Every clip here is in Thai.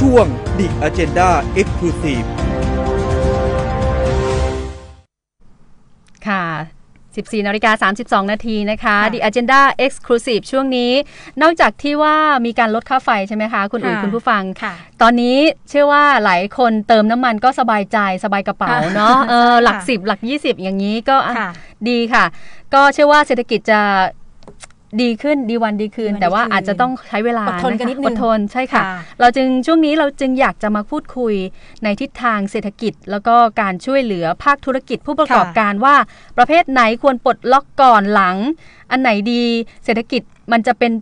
ช่วง The Agenda Exclusive ค่ะ 14นาฬิกา32 นาทีนะคะ The Agenda Exclusive ช่วงนี้ นอกจากที่ว่ามีการลดค่าไฟใช่ไหมคะคุณอุ๋ยคุณผู้ฟัง ตอนนี้เชื่อว่าหลายคนเติมน้ำมันก็สบายใจสบายกระเป๋าเนาะเออหลัก10หลัก 20 อย่างนี้ก็ดีค่ะ ก็เชื่อว่าเศรษฐกิจจะ ดีขึ้นดีวันดีคืน แต่ว่าอาจจะต้องใช้เวลาอดทนกันนิดนึงอดทนใช่ค่ะ เราจึงช่วงนี้เราจึงอยากจะมาพูดคุยในทิศทางเศรษฐกิจ แล้วก็การช่วยเหลือภาคธุรกิจผู้ประกอบการว่า ประเภทไหนควรปลดล็อกก่อนหลัง อันไหนดีเศรษฐกิจมันจะเป็น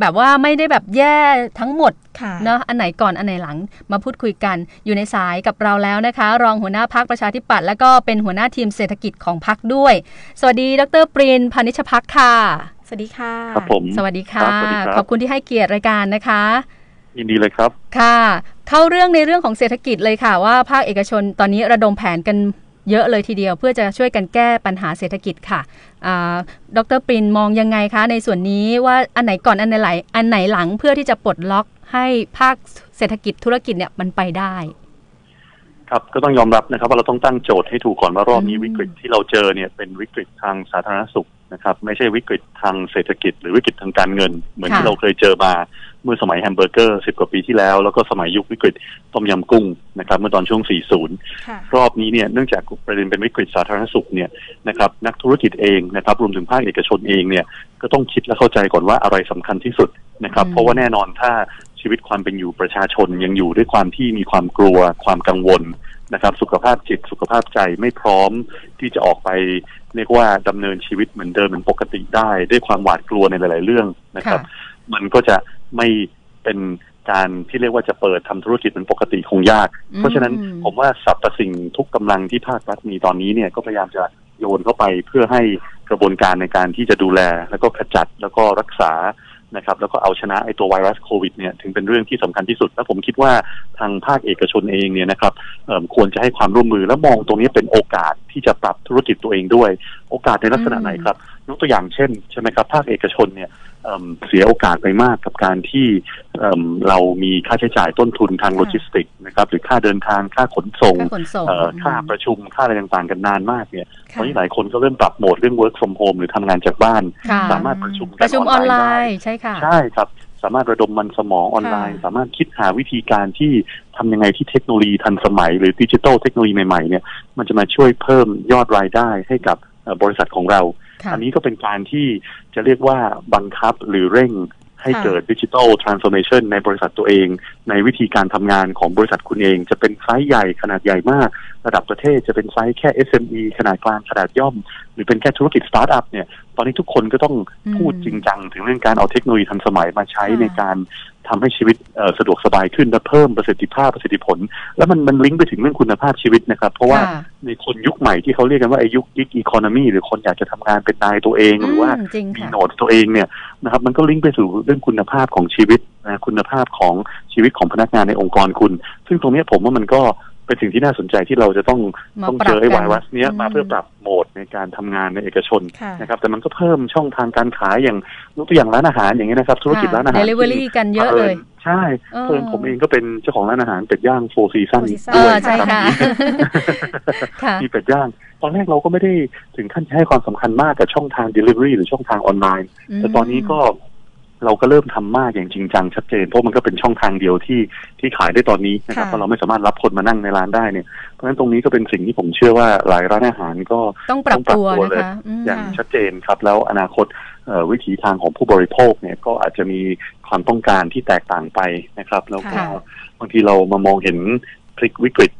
แบบว่าไม่ได้แบบแย่ทั้งหมดเนาะอันไหนก่อนอันไหนหลังมาพูดคุยกันอยู่ในสายกับเราแล้วนะคะ รองหัวหน้าพักประชาธิปัตย์และก็เป็นหัวหน้าทีมเศรษฐกิจของพักด้วย สวัสดี ดรปรินพานิชพักค่ะส วัสดีค่ะครับผมสวัสดีค่ะ ขอบคุณที่ให้เกียรติรายการนะคะยินดีเลยครับ ค่ะ เข้าเรื่องในเรื่องของเศรษฐกิจเลยค่ะ ว่าภาคเอกชนตอนนี้ระดมแผนกันเยอะเลยทีเดียว เพื่อจะช่วยกันแก้ปัญหาเศรษฐกิจค่ะดรปรินมองยังไงคะ ในส่วนนี้ว่าอันไหนก่อนอันไหนไหลอันไหนหลังเพื่อที่จะปลดล็อกให้ภาคเศรษฐกิจธุรกิจเนี่ยมันไปได้ ครับก็ต้องยอมรับนะครับว่าเราต้องตั้งโจทย์ให้ถูกก่อนว่ารอบนี้วิกฤตที่เราเจอเนี่ยเป็นวิกฤตทางสาธารณสุขนะครับไม่ใช่วิกฤตทางเศรษฐกิจ หรือวิกฤตทางการเงิน เหมือนที่เราเคยเจอมาเมื่อสมัยแฮมเบอร์เกอร์สิบกว่าปีที่แล้ว แล้วก็สมัยยุควิกฤตต้มยำกุ้งนะครับเมื่อตอนช่วง 40 รอบนี้เนี่ยเนื่องจากประเด็นเป็นวิกฤตสาธารณสุขเนี่ยนะครับนักธุรกิจเองนะครับรวมถึงภาคเอกชนเองเนี่ยก็ต้องคิดและเข้าใจก่อนว่าอะไรสำคัญที่สุดนะครับเพราะว่าแน่นอนถ้า ชีวิตความเป็นอยู่ประชาชนยังอยู่ด้วยความที่มีความกลัวความกังวลนะครับ สุขภาพจิตสุขภาพใจไม่พร้อมที่จะออกไปเรียกว่าดำเนินชีวิตเหมือนเดิมเหมือนปกติได้ ด้วยความหวาดกลัวในหลาย ๆ เรื่องนะครับ มันก็จะไม่เป็นการที่เรียกว่าจะเปิดทำธุรกิจเหมือนปกติคงยาก เพราะฉะนั้นผมว่าสรรพสิ่งทุกกำลังที่ภาครัฐมีตอนนี้เนี่ยก็พยายามจะโยนเข้าไปเพื่อให้กระบวนการในการที่จะดูแล แล้วก็ขจัดแล้วก็รักษา นะครับแล้วก็เอาชนะไอตัวไวรัสโควิดเนี่ยถึงเป็นเรื่องที่สำคัญที่สุด และผมคิดว่าทางภาคเอกชนเองเนี่ยนะครับควรจะให้ความร่วมมือและมองตรงนี้เป็นโอกาสที่จะปรับธุรกิจตัวเองด้วย โอกาสในลักษณะไหนครับยกตัวอย่างเช่นใช่ไหมครับภาคเอกชนเนี่ย เสียโอกาสไปมากกับการที่เรามีค่าใช้จ่ายต้นทุนทางโลจิสติกนะครับหรือค่าเดินทางค่าขนส่งค่าประชุมค่าอะไรต่างๆกันนานมากเนี่ยตอนนี้หลายคนก็เริ่มปรับโหมดเรื่อง work from home หรือทำงานจากบ้าน สามารถประชุมประชุมออนไลน์ใช่ค่ะใช่ครับสามารถระดมมันสมองออนไลน์ สามารถคิดหาวิธีการที่ทำยังไงที่เทคโนโลยีทันสมัย หรือดิจิทัลเทคโนโลยีใหม่ๆเนี่ยมันจะมาช่วยเพิ่มยอดรายได้ให้กับบริษัทของเรา อันนี้ก็เป็นการที่จะเรียกว่าบังคับหรือเร่งให้เกิด digital transformation ในบริษัทตัวเอง ในวิธีการทำงานของบริษัทคุณเอง จะเป็นไซส์ใหญ่ขนาดใหญ่มาก ระดับประเทศจะเป็นไซส์แค่ SME ขนาดกลางขนาดย่อม หรือเป็นแค่ธุรกิจสตาร์ทอัพเนี่ย ตอนนี้ทุกคนก็ต้องพูดจริงจัง ถึงเรื่องการเอาเทคโนโลยีทันสมัยมาใช้ในการ ทำให้ชีวิตสะดวกสบายขึ้นและเพิ่มประสิทธิภาพประสิทธิผล แล้วมันมันลิงก์ไปถึงเรื่องคุณภาพชีวิตนะครับ เพราะว่าในคนยุคใหม่ที่เขาเรียกกันว่าไอ้ยุค gig economy หรือคนอยากจะทำงานเป็นนายตัวเอง หรือว่ามีโหนดตัวเองเนี่ยนะครับมันก็ลิงก์ไปสู่เรื่องคุณภาพของชีวิตนะคุณภาพของชีวิตของพนักงานในองค์กรคุณ ซึ่งตรงนี้ผมว่ามันก็ เป็นสิ่งที่น่าสนใจที่เราจะต้องต้องเจอไอ้ไวรัสเนี้ยมาเพื่อปรับโหมดในการทำงานในเอกชนนะครับ แต่มันก็เพิ่มช่องทางการขายอย่างยกตัวอย่างร้านอาหารอย่างเงี้ยนะครับ ธุรกิจร้านอาหารเดลิเวอรี่กันเยอะเลยใช่เพิ่มผมเองก็เป็นเจ้าของร้านอาหารเป็ดย่าง Four Seasons ด้วยใช่ค่ะมีเป็ดย่าง ตอนแรกเราก็ไม่ได้ถึงขั้นให้ความสำคัญมากกับช่องทาง Delivery หรือช่องทางออนไลน์ แต่ตอนนี้ก็ เราก็เริ่มทำมากอย่างจริงจังชัดเจนเพราะมันก็เป็นช่องทางเดียวที่ที่ขายได้ตอนนี้นะครับเพราะเราไม่สามารถรับคนมานั่งในร้านได้เนี่ยเพราะฉะนั้นตรงนี้ก็เป็นสิ่งที่ผมเชื่อว่าหลายร้านอาหารก็ต้องปรับตัวเลยอย่างชัดเจนครับ แล้วอนาคตวิถีทางของผู้บริโภคเนี่ยก็อาจจะมีความต้องการที่แตกต่างไปนะครับ แล้วก็บางทีเรามามองเห็นพลิกวิกฤต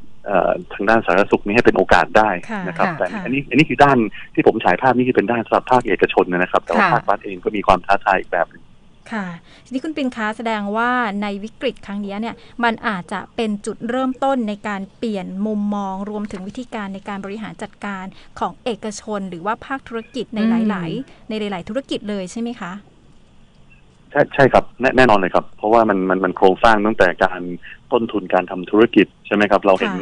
ทางด้านสาธารณสุขนี้ให้เป็นโอกาสได้นะครับ แต่อันนี้อันนี้คือด้านที่ผมฉายภาพนี่คือเป็นด้านสำหรับภาคเอกชนนะครับ แต่ว่าภาครัฐเองก็มีความท้าทายอีกแบบนึง ค่ะ ทีนี้คุณปินค้าแสดงว่าในวิกฤตครั้งนี้เนี่ยมันอาจจะเป็นจุดเริ่มต้นในการเปลี่ยนมุมมองรวมถึงวิธีการในการบริหารจัดการของเอกชน หรือว่าภาคธุรกิจในหลาย ๆ ในหลาย ๆ ธุรกิจเลยใช่ไหมคะใช่ใช่ครับแน่นอนเลยครับ เพราะว่ามันมันมันโครงสร้างตั้งแต่การต้นทุนการทำธุรกิจใช่ไหมครับ เราเห็น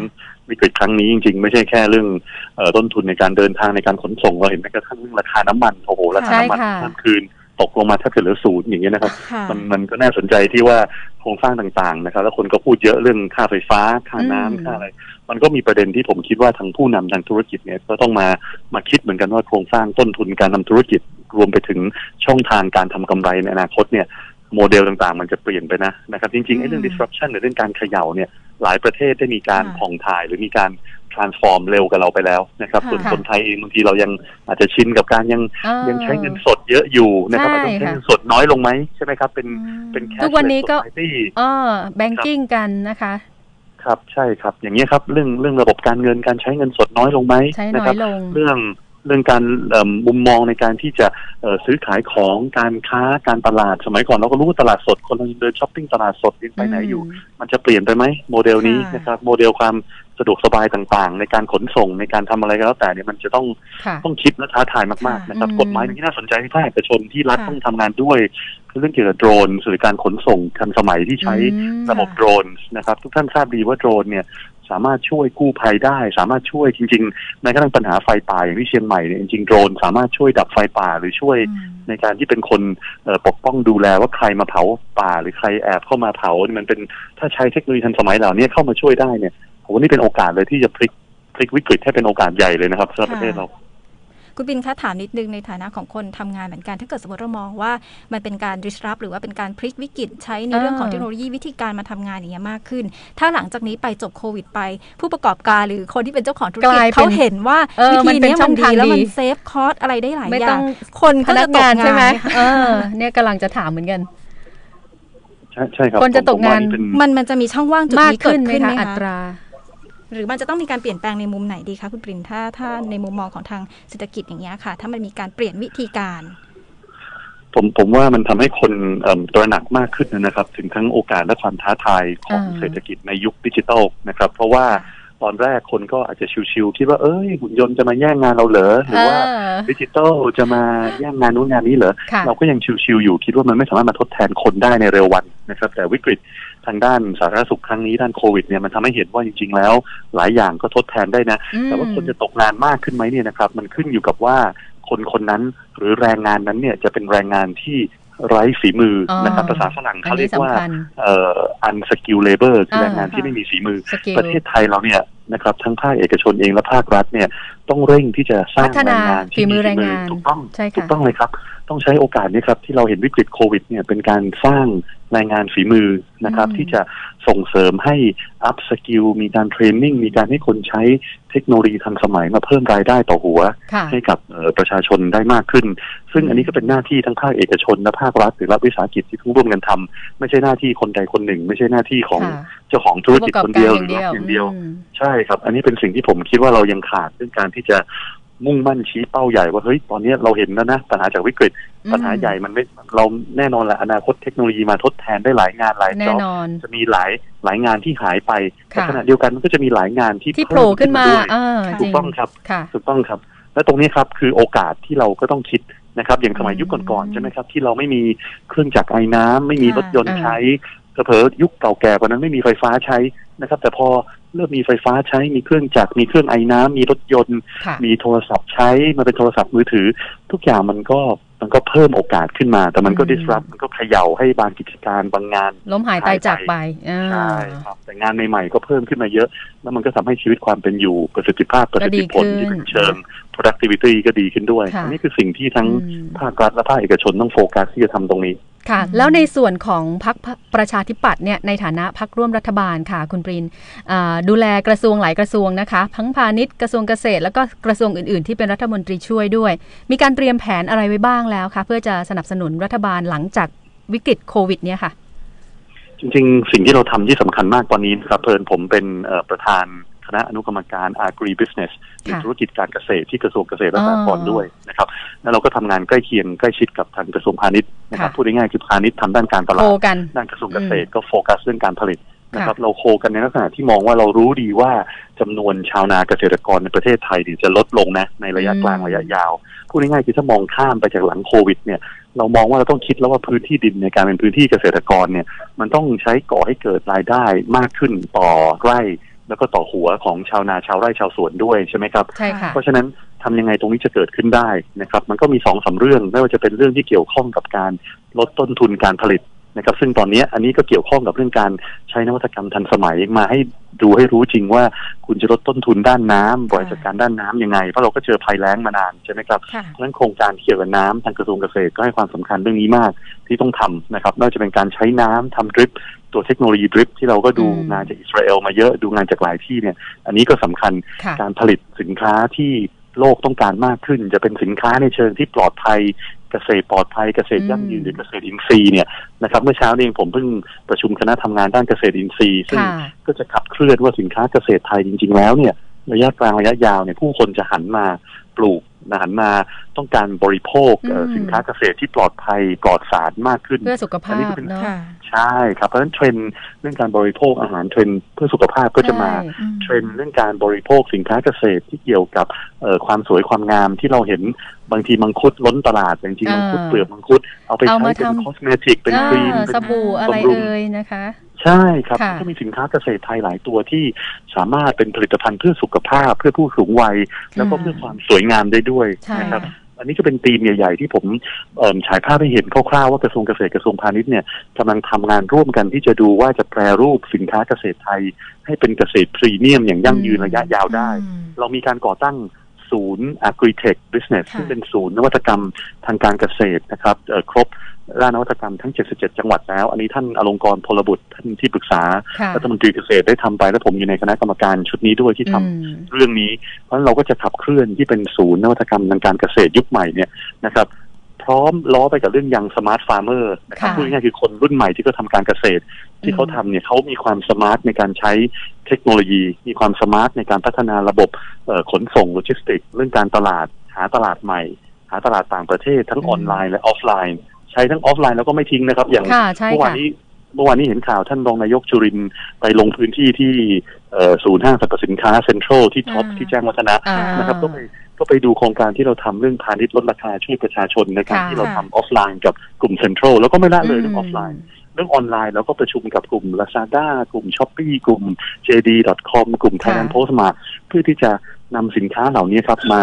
วิกฤตครั้งนี้จริง ๆ ไม่ใช่แค่เรื่องต้นทุนในการเดินทางในการขนส่งเราเห็นแม้กระทั่งเรื่องราคาน้ำมันโอ้โหราคาน้ำมันข้ามคืน ตกลงมาแทบจะเหลือศูนย์อย่างเงี้ยนะครับค่ะมันมันก็น่าสนใจที่ว่าโครงสร้างต่างๆนะครับ แล้วคนก็พูดเยอะเรื่องค่าไฟฟ้า ค่าน้ำอืมค่าอะไร มันก็มีประเด็นที่ผมคิดว่าทางผู้นำทางธุรกิจเนี่ยก็ต้องมามาคิดเหมือนกันว่าโครงสร้างต้นทุนการทำธุรกิจรวมไปถึงช่องทางการทำกำไรในอนาคตเนี่ยโมเดลต่างๆ มันจะเปลี่ยนไปนะนะครับ จริงๆไอ้เรื่องอืม disruption หรือเรื่องการเขย่าเนี่ยหลายประเทศได้มีการค่ะผ่องถ่ายหรือมีการ transform เร็วกับเราไปแล้วนะครับค่ะส่วนคนไทยเองบางทีเรายังอาจจะชินกับการยังอ่ายังใช้เงินสดเยอะอยู่นะครับใช่อาจจะใช้ค่ะเงินสดน้อยลงไหมใช่ไหมครับ เป็นอืมเป็นทุกวันนี้ก็ cashless society อ๋อแบงกิ้งกันนะคะครับใช่ครับ อย่างนี้ยครับเรื่องเรื่องระบบการเงินการใช้เงินสดน้อยลงไหมใช้นะน้คอรัยลงเรื่องเรื่องการเอิ่มมุมมองในการที่จะเอ่อซื้อขายของการค้าการตลาดสมัยก่อนเราก็รู้ว่าตลาดสดคนเรายังเดินช้อปปิ้งตลาดสดยังไปไหนอยู่ มันจะเปลี่ยนไปไหมโมเดลนี้ค่ะนะครับโมเดลความ สะดวกสบายต่างๆ ในการขนส่งในการทำอะไรก็แล้วแต่เนี่ยมันจะต้องค่ะต้องคิดและท้าทายมากๆนะครับอืมกฎหมายที่น่าสนใจที่ภาคเอกชนที่รัฐค่ะต้องทำงานด้วยคือเรื่องเกี่ยวกับโดรนหรือการขนส่งทันสมัยที่ใช้อืมระบบโดรนนะครับ ทุกท่านทราบดีว่าโดรนเนี่ยสามารถช่วยกู้ภัยได้ สามารถช่วยจริงๆแม้กระทั่งปัญหาไฟป่าอย่างที่เชียงใหม่เนี่ยจริงๆโดรนสามารถช่วยดับไฟป่าหรือช่วยอืมในการที่เป็นคนเอ่อปกป้องดูแลว่าใครมาเผาป่า หรือใครแอบเข้ามาเผาเนี่ยมันเป็นถ้าใช้เทคโนโลยีทันสมัยเหล่านี้เข้ามาช่วยได้เนี่ย ผมว่านี่เป็นโอกาสเลยที่จะพลิกพลิกวิกฤตให้เป็นโอกาสใหญ่เลยนะครับสำหรับประเทศเราคุณปินคะถามนิดนึงในฐานะของคนทำงานเหมือนกัน ถ้าเกิดสมมติเรามองว่ามันเป็นการ disrupt หรือว่าเป็นการพลิกวิกฤตใช้ในเรื่องของอ่าเทคโนโลยีวิธีการมาทำงานอย่างเงี้ยมากขึ้น ถ้าหลังจากนี้ไปจบโควิดไป ผู้ประกอบการหรือคนที่เป็นเจ้าของธุรกกิจลายเป็นเขาเห็นว่าเออวิมันธีเป็นเนี้ยช่มัอนงดีทางแล้วมันดีเซฟคอสอะไรได้หลายไม่อย่าต้องงคนพก็นัจะกตกงานใช่ไหมงานเออเนี่ยกำลังจะถามเหมือนกันใช่ใช่ครับคนจะตกงานผมว่เป็นมันมันจะมีช่องว่างจุดมากนี้เกิขึ้ดนไหมขึ้นไหมคะอัคะตรา หรือมันจะต้องมีการเปลี่ยนแปลงในมุมไหนดีคะคุณปรินถ้าถ้าในมุมมองของทางเศรษฐกิจอย่างเงี้ยค่ะ ถ้ามันมีการเปลี่ยนวิธีการผมผมว่ามันทำให้คนเอิ่มตระหนักมากขึ้นนะครับ ถึงทั้งโอกาสและความท้าทายของอ่าเศรษฐกิจในยุคดิจิทัลนะครับ เพราะว่าตอนแรกคนก็อาจจะชิวๆคิดว่าเอ้ยหุ่นยนต์จะมาแย่งงานเราเหรอหรือว่าเออดิจิทัลจะมาแย่งงานนู้นงานนี้เหรอค่ะเราก็ยังชิวๆอยู่คิดว่ามันไม่สามารถมาทดแทนคนได้ในเร็ววันนะครับ แต่วิกฤต ทางด้านสาธารณสุขครั้งนี้ด้านโควิดเนี่ยมันทำให้เห็นว่าจริง ๆ แล้ว หลายอย่างก็ทดแทนได้นะ แต่ว่าคนจะตกงานมากขึ้นไหมเนี่ยนะครับ มันขึ้นอยู่กับว่าคนคนนั้นหรือแรงงานนั้นเนี่ยจะเป็นแรงงานที่ไร้ฝีมือออนะครับภาษาฝรั่งอันเขาเรีนี้ยกว่าสำคัญเอ่อ unskilled labor คืออ่าแรงงานที่ค่ะไม่มีฝีมือ skill ประเทศไทยเราเนี่ยนะครับทั้งภาคเอกชนเองและภาครัฐเนี่ยต้องเร่งที่จะสร้างพัฒนาแรงงานฝีที่มือแรงงานถูกต้องใช่ถูค่ะกต้องเลยครับ ต้องใช้โอกาสนี้ครับ ที่เราเห็นวิกฤตโควิดเนี่ยเป็นการสร้างแรงงานฝีมือนะครับอืมที่จะส่งเสริมให้ upskill มีการ training มีการให้คนใช้เทคโนโลยีทันสมัยมาเพิ่มรายได้ต่อหัวค่ะให้กับเอ่อประชาชนได้มากขึ้น ซึ่งอืมอันนี้ก็เป็นหน้าที่ทั้งภาคเอกชนและภาครัฐหรือรัฐวิสาหกิจที่ต้องร่วมกันทำไม่ใช่หน้าที่คนใดคนหนึ่ง ไม่ใช่หน้าที่ของค่ะเจ้าของธุรกิจคนเดียวหผู้รืประกอบการอรัฐอย่างเดียวอืมใช่ครับ อันนี้เป็นสิ่งที่ผมคิดว่าเรายังขาดเรื่องการที่จะ มุ่งมั่นชี้เป้าใหญ่ว่าเฮ้ยตอนนี้เราเห็นแล้วนะปัญหาจากวิกฤตปัญหาใหญ่มันไม่เราแน่นอนแหละอนาคตเทคโนโลยีมาทดแทนได้หลายงานหลายแน่จ็อบนอนจะมีหลายหลายงานที่หายไปแต่ค่ะขณะเดียวกันมันก็จะมีหลายงานที่ที่โผล่ขึ้นมาเพิ่ด้วยเออค่ะจถูริกงต้องครับค่ะถูกต้องครับ และตรงนี้ครับคือโอกาสที่เราก็ต้องคิดนะครับ อย่างสมัยอืมยุคก่อนๆใช่ไหมครับ ที่เราไม่มีเครื่องจักรไอ้น้ำไม่มีค่ะรถยนต์อ่าใช้เผลอๆยุคเก่าแก่กว่านั้นไม่มีไฟฟ้าใช้นะครับ แต่พอ เริ่มมีไฟฟ้าใช้ มีเครื่องจักร มีเครื่องไอ้น้ำมีรถยนต์ค่ะมีโทรศัพท์ใช้มาเป็นโทรศัพท์มือถือ ทุกอย่างมันก็มันก็เพิ่มโอกาสขึ้นมา แต่มันก็อืม disrupt มันก็เขย่าให้บางกิจการบางงานล้มหายตายจากไปอ่าใช่ครับแต่งานใหม่ๆก็เพิ่มขึ้นมาเยอะ แล้วมันก็ทำให้ชีวิตความเป็นอยู่ประสิทธิภาพประสิทธิผลก็ดีขึ้นที่เป็นเชิง productivity ก็ดีขึ้นด้วยค่ะอันนี้คือสิ่งที่ทั้งอืมภาครัฐและภาคเอกชนต้องโฟกัสที่จะทำตรงนี้ ค่ะ แล้วในส่วนของพรรคประชาธิปัตย์เนี่ยในฐานะพรรคร่วมรัฐบาลค่ะ คุณปรินอ่าดูแลกระทรวงหลายกระทรวงนะคะทั้งพาณิชย์กระทรวงเกษตร แล้วก็กระทรวงอื่น ๆ ที่เป็นรัฐมนตรีช่วยด้วย มีการเตรียมแผนอะไรไว้บ้างแล้วคะเพื่อจะสนับสนุนรัฐบาลหลังจากวิกฤตโควิด เนี่ยค่ะ จริง ๆ สิ่งที่เราทำที่สำคัญมากตอนนี้นะครับเพลินผมเป็นเอ่อประธานค ณะอนุกรรมการ Agri Business หรือค่ะธุรกิจการเกษตรที่กระทรวงเกษตรและสหกรณ์อ๋อด้วยนะครับแล้วเราก็ทำงานใกล้เคียงใกล้ชิดกับทางกระทรวงพาณิชย์นะครับค่ะพูดง่ายๆคือพาณิชย์ทำด้านการตโคลาดกันด้านกระทรวงเกษตรก็โฟกัสเรื่องการผลิตนะครับค่ะเราโคกันในลักษณะที่มองว่าเรารู้ดีว่าจำนวนชาวนาเกษตรกรในประเทศไทยเนี่ยจะลดลงนะในระยะกลางระยะยาวพูดง่ายๆคือถ้ามองข้ามไปจากหลังโควิดเนี่ยเรามองว่าเราต้องคิดแล้วว่าพื้นที่ดินในการเป็นพื้นที่เกษตรกรเนี่ยมันต้องใช้ก่อให้เกิดรายได้มากขึ้นต่อไร่ แล้วก็ต่อหัวของชาวนาชาวไร่ชาวสวนด้วยใช่ไหมครับใช่ค่ะเพราะฉะนั้นทำยังไงตรงนี้จะเกิดขึ้นได้นะครับ มันก็มีสองสาเรื่องไม่ว่าจะเป็นเรื่องที่เกี่ยวข้องกับการลดต้นทุนการผลิต นะครับซึ่งตอนนี้อันนี้ก็เกี่ยวข้องกับเรื่องการใช้นวัตกรรมทันสมัยมาให้ดูให้รู้จริงว่าคุณจะลดต้นทุนด้านน้ำบริหารจัดการด้านน้ำยังไง เพราะเราก็เจอภัยแล้งมานานใช่ไหมครับค่ะเพราะฉะนั้นโครงการที่เกี่ยวกับน้ำทางกระทรวงเกษตรก็ให้ความสำคัญเรื่องนี้มากที่ต้องทำนะครับไม่ว่าจะเป็นการใช้น้ำทำดริปตัวเทคโนโลยีดริปที่เราก็ดูอืมงานจากอิสราเอลมาเยอะดูงานจากหลายที่เนี่ย อันนี้ก็สำคัญค่ะการผลิตสินค้าที่โลกต้องการมากขึ้น จะเป็นสินค้าในเชิงที่ปลอดภัย เกษตรปลอดภัยเกษตรยั่งยืนอืมหรือเกษตรอินทรีย์เนี่ยนะครับเมื่อเช้านี้เองผมเพิ่งประชุมคณะทำงานด้านเกษตรอินทรีย์ซึ่งค่ะก็จะขับเคลื่อนว่าสินค้าเกษตรไทยจริง ๆ แล้วเนี่ยระยะกลางระยะยาวเนี่ยผู้คนจะหันมาป ลูกนะหันมาต้องการบริโภคเอ่ออมสินค้าเกษตรที่ปลอดภัยปลอดสารมากขึ้นเพื่อสุขภาอันนี้พก็เป็นเนาะค่ะใช่ครับเพราะฉะนั้นเทรนด์เรื่องการบริโภคอาหารเทรนด์เพื่อสุขภาพก็จะมาใช่อืมเทรนด์เรื่องการบริโภคสินค้าเกษตรที่เกี่ยวกับเอ่อความสวยความงามที่เราเห็นบางทีมังคุดล้นตลาดแต่จริงๆอ่ามังคุดเปลือกมังคุดเอาไปเอาใช้มาเป็นทำ cosmetic เป็นครีมอ่าเป็นสบู่อะไรบำรุงเอ่ยนะคะ ใช่ครับค่ะก็มีสินค้าเกษตรไทยหลายตัวที่สามารถเป็นผลิตภัณฑ์เพื่อสุขภาพเพื่อผู้สูงวัย แล้วก็เพื่อความสวยงามได้ด้วยใช่นะครับอันนี้ก็เป็นธีมใหญ่ๆ ที่ผมเอิ่มฉายภาพให้เห็นคร่าวๆว่ากระทรวงเกษตรกระทรวงพาณิชย์เนี่ยกำลังทำงานร่วมกันที่จะดูว่าจะแปรรูปสินค้าเกษตรไทย ให้เป็นเกษตรพรีเมียมอย่างยั่งยืนอืมระยะยาวได้อืมเรามีการก่อตั้งศูนย์ Agritech Business ค่ะซึ่งเป็นศูนย์นวัตกรรมทางการเกษตรนะครับเอ่อครบ ด้านนวัตกรรมทั้ง 77 จังหวัดแล้ว อันนี้ท่านอลงกรณ์พลบุตรท่านที่ปรึกษาค่ะรัฐมนตรีเกษตรได้ทำไป และผมอยู่ในคณะกรรมการชุดนี้ด้วยที่ทำอืมเรื่องนี้ เพราะฉะนั้นเราก็จะขับเคลื่อนที่เป็นศูนย์นวัตกรรมทางการเกษตรยุคใหม่เนี่ยนะครับพร้อมล้อไปกับเรื่องยัง smart farmer นะครับค่ะพูดง่ายๆคือคนรุ่นใหม่ที่เขาทำการเกษตร ที่เขาทำเนี่ยเขามีความ smart ในการใช้เทคโนโลยี มีความ smart ในการพัฒนาระบบเอ่อขนส่งโลจิสติก เรื่องการตลาดหาตลาดใหม่ หาตลาดต่างประเทศทั้งอืมออนไลน์และออฟไลน์ ใช้ทั้งออฟไลน์แล้วก็ไม่ทิ้งนะครับ อย่างค่ะใช่เมื่อวานค่ะ นี้เมื่อวานนี้เห็นข่าวท่านรองนายกจุรินทร์ไปลงพื้นที่ที่เอ่อศูนย์ห้างสรรพสินค้าเซ็นทรัลที่ Tops อ่า ที่แจ้งวัฒนะอ่า นะครับก็ไปก็ไปดูโครงการที่เราทำเรื่องพาณิชย์ลดราคาช่วยประชาชนในการค่ะ ที่เราทำออฟไลน์กับกลุ่มเซ็นทรัลแล้วก็ไม่ละเลยเรื่องออฟไลน์มเรื่องออนไลน์เราก็ประชุมกับกลุ่ม Lazada กลุ่ม Shopee กลุ่ม JD.com กลุ่ม Thailand ค่ะ Postmart เพื่อที่จะนำสินค้าเหล่านี้ครับมา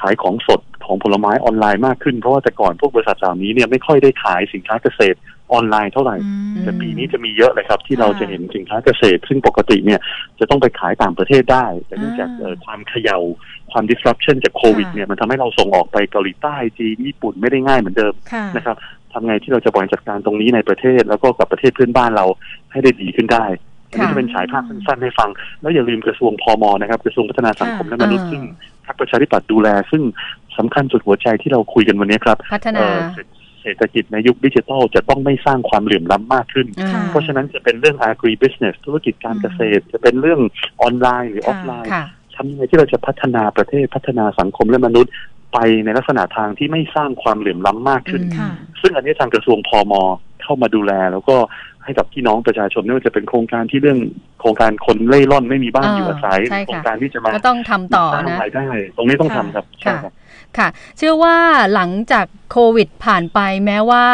ขายของสดของผลไม้ออนไลน์มากขึ้น เพราะว่าแต่ก่อนพวกบริษัทเหล่านี้เนี่ยไม่ค่อยได้ขายสินค้าเกษตรออนไลน์เท่าไหร่อืมแต่ปีนี้จะมีเยอะเลยครับ ที่ค่ะเราจะเห็นสินค้าเกษตร ซึ่งปกติเนี่ยจะต้องไปขายต่างประเทศได้ แต่เนื่องจากอ่าเอ่อความเขย่าความ disruption จากโควิดค่ะเนี่ยมันทำให้เราส่งออกไปเกาหลีใต้จีนญี่ปุ่นไม่ได้ง่ายเหมือนเดิมค่ะนะครับทำไงที่เราจะบริหารจัดการตรงนี้ในประเทศ แล้วก็กับประเทศเพื่อนบ้านเราให้ได้ดีขึ้นได้ อันนี้ค่ะจะเป็นฉายภาพสั้นๆให้ฟัง แล้วอย่าลืมกระทรวงพมนะครับกระทรวงพัฒนาสังคมและมนุษย์อ่าซึ่งพรรคประชาธิปัตย์ดูแล ซึ่งสำคัญสุดหัวใจที่เราคุยกันวันนี้ครับพัฒนาเอ่อเศรษฐกิจในยุคดิจิทัลจะต้องไม่สร้างความเหลื่อมล้ำมากขึ้นอ่าค่ะเพราะฉะนั้นจะเป็นเรื่อง agri business ธุรกิจการเกษตร จะเป็นเรื่องออนไลน์หรือออฟไลน์ค่ะทำยังไงที่เราจะพัฒนาประเทศพัฒนาสังคมและมนุษย์ไปในลักษณะทางที่ไม่สร้างความเหลื่อมล้ำมากขึ้นอืมค่ะซึ่งอันนี้ทางกระทรวงพมเข้ามาดูแลแล้วก็ ให้กับพี่น้องประชาชนไม่ว่าจะเป็นโครงการที่เรื่องโครงการคนเล่ร่อนไม่มีบ้านอ่าอยู่อาศัยใช่ค่ะโครงการที่จะมาก็ต้องทำต่อสร้างนะรายได้ตรงนี้ต้องทำครับใช่ค่ะครับค่ะ เชื่อว่าหลังจากโควิดผ่านไปแม้ว่า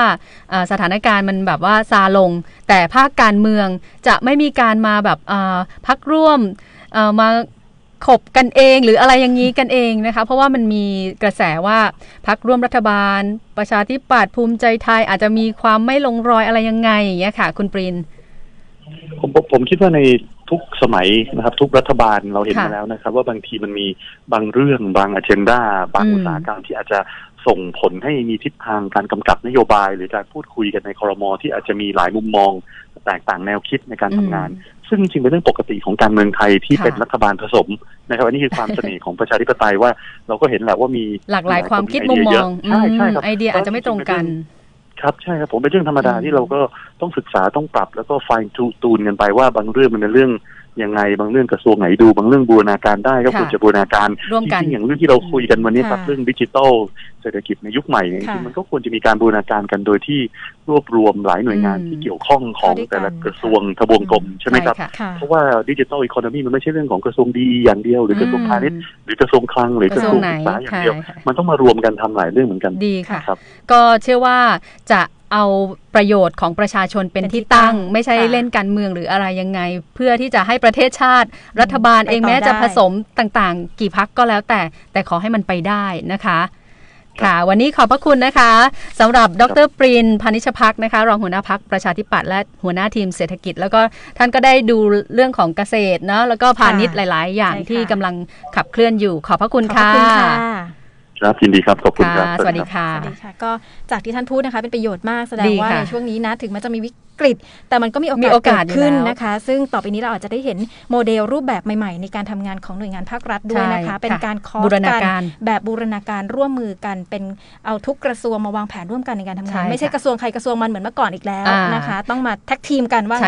เอ่อสถานการณ์มันแบบว่าซาลง แต่ภาคการเมืองจะไม่มีการมาแบบเอ่อพักร่วมเอ่อมา ขบกันเองหรืออะไรอย่างนี้กันเองนะคะ เพราะว่ามันมีกระแสว่าพักร่วมรัฐบาล ประชาธิปัตย์ภูมิใจไทยอาจจะมีความไม่ลงรอยอะไรยังไงอย่างเงี้ยค่ะ คุณปรินผมผมผมคิดว่าในทุกสมัยนะครับ ทุกรัฐบาลเราเห็นค่ะมาแล้วนะครับ ว่าบางทีมันมีบางเรื่องบางอ g e n d a บางอืมอุตสาหกรรมที่อาจจะส่งผลให้มีทิศทางการกำกับนโยบาย หรือการพูดคุยกันในคอรมอที่อาจจะมีหลายมุมมองแตกต่างแนวคิดในการทำงาน ซึ่งจริงๆเป็นเรื่องปกติของการเมืองไทยที่ค่ะเป็นรัฐบาลผสมนะครับอันนี้คือความเสน่ห์ของประชาธิปไตยว่า เราก็เห็นแหละว่ามีหลากหลายความคิดไอมุมเยมเยองใช่ใช่ครับไอเดียอาจจะไม่ตรงกันครับใช่ครับผมเป็นเรื่องธรรมดาอืมที่เราก็ต้องศึกษาต้องปรับแล้วก็ไฟตูนกันไปว่าบางเรื่องมันเป็นเรื่อง ยังไงบางเรื่องกระทรวงไหนดู บางเรื่องบูรณาการได้ก็ควรจะบูรณาการร่วมกันจริงๆอย่างเรื่องที่เราคุยกันวันนี้ครับค่ะเรื่องดิจิทัลเศรษฐกิจในยุคใหม่เนี่ยจค่ะริงๆมันก็ควรจะมีการบูรณาการกันโดยที่รวบรวมหลายหน่วยงานอืมที่เกี่ยวข้องของเข้าด้วยกันแต่ละกระทรวงทบวงกรมใช่ไหมครับค่ะค่ะเพราะว่าดิจิทัลอีโคโนมีมันไม่ใช่เรื่องของกระทรวงดีอย่างเดียว หรือกระทรวงพาณิชย์หรือกระทรวงคลังหรือกกระระททรรววงงไหนศึกษาอย่างใช่เดียวค่ะมันต้องมารวมกันทำหลายเรื่องเหมือนกันดีค่ะครับก็เชื่อว่าจะ เอาประโยชน์ของประชาชนเป็นเป็นที่ที่ตั้ตั้งงไม่ใช่ค่ะเล่นการเมืองหรืออะไรยังไง เพื่อที่จะให้ประเทศชาติ รัฐบาลไปเองต่อแม้จะได้ผสมต่างๆ กี่พักก็แล้วแต่ แต่ขอให้มันไปได้นะคะค่ะ วันนี้ขอบพระคุณนะคะสำหรับดรปรินพานิชพักนะคะ รองหัวหน้าพักประชาธิปัตย์และหัวหน้าทีมเศรษฐกิจ แล้วก็ท่านก็ได้ดูเรื่องของเกษตรเนาะแล้วก็พาณิชย์หลาย ๆ อย่างใช่ค่ะที่กำลังขับเคลื่อนอยู่ขอบพระคุณขอบค่ะ คุณค่ะครับยินดีครับขอบคุณค่ะครับสวัสดีรับค่ะสวัสดีค่ะ ก็จากที่ท่านพูดนะคะ เป็นประโยชน์มากแสดงดีว่าค่ะในช่วงนี้นะถึงมันจะมีวิกฤต แต่มันก็มีโอมีกาสโอกาสเกิดขึ้นอยู่แล้วนะคะ ซึ่งต่อไปนี้เราอาจจะได้เห็นโมเดลรูปแบบใหม่ๆ ในการทำงานของหน่วยงานภาครัฐด้วยนะคะใช่เป็นค่ะการคอบูร์สรณากันการแบบบูรณาการร่วมมือกันเป็นเอาทุกกระทรวงมาวางแผนร่วมกันในการทำงานใช่ไม่ใช่ค่ะกระทรวงใครกระทรวงมันเหมือนเมื่อก่อนอีกแล้วอ่านนะคะ ต้องมาแท็กทีมกันว่าใช่งั้น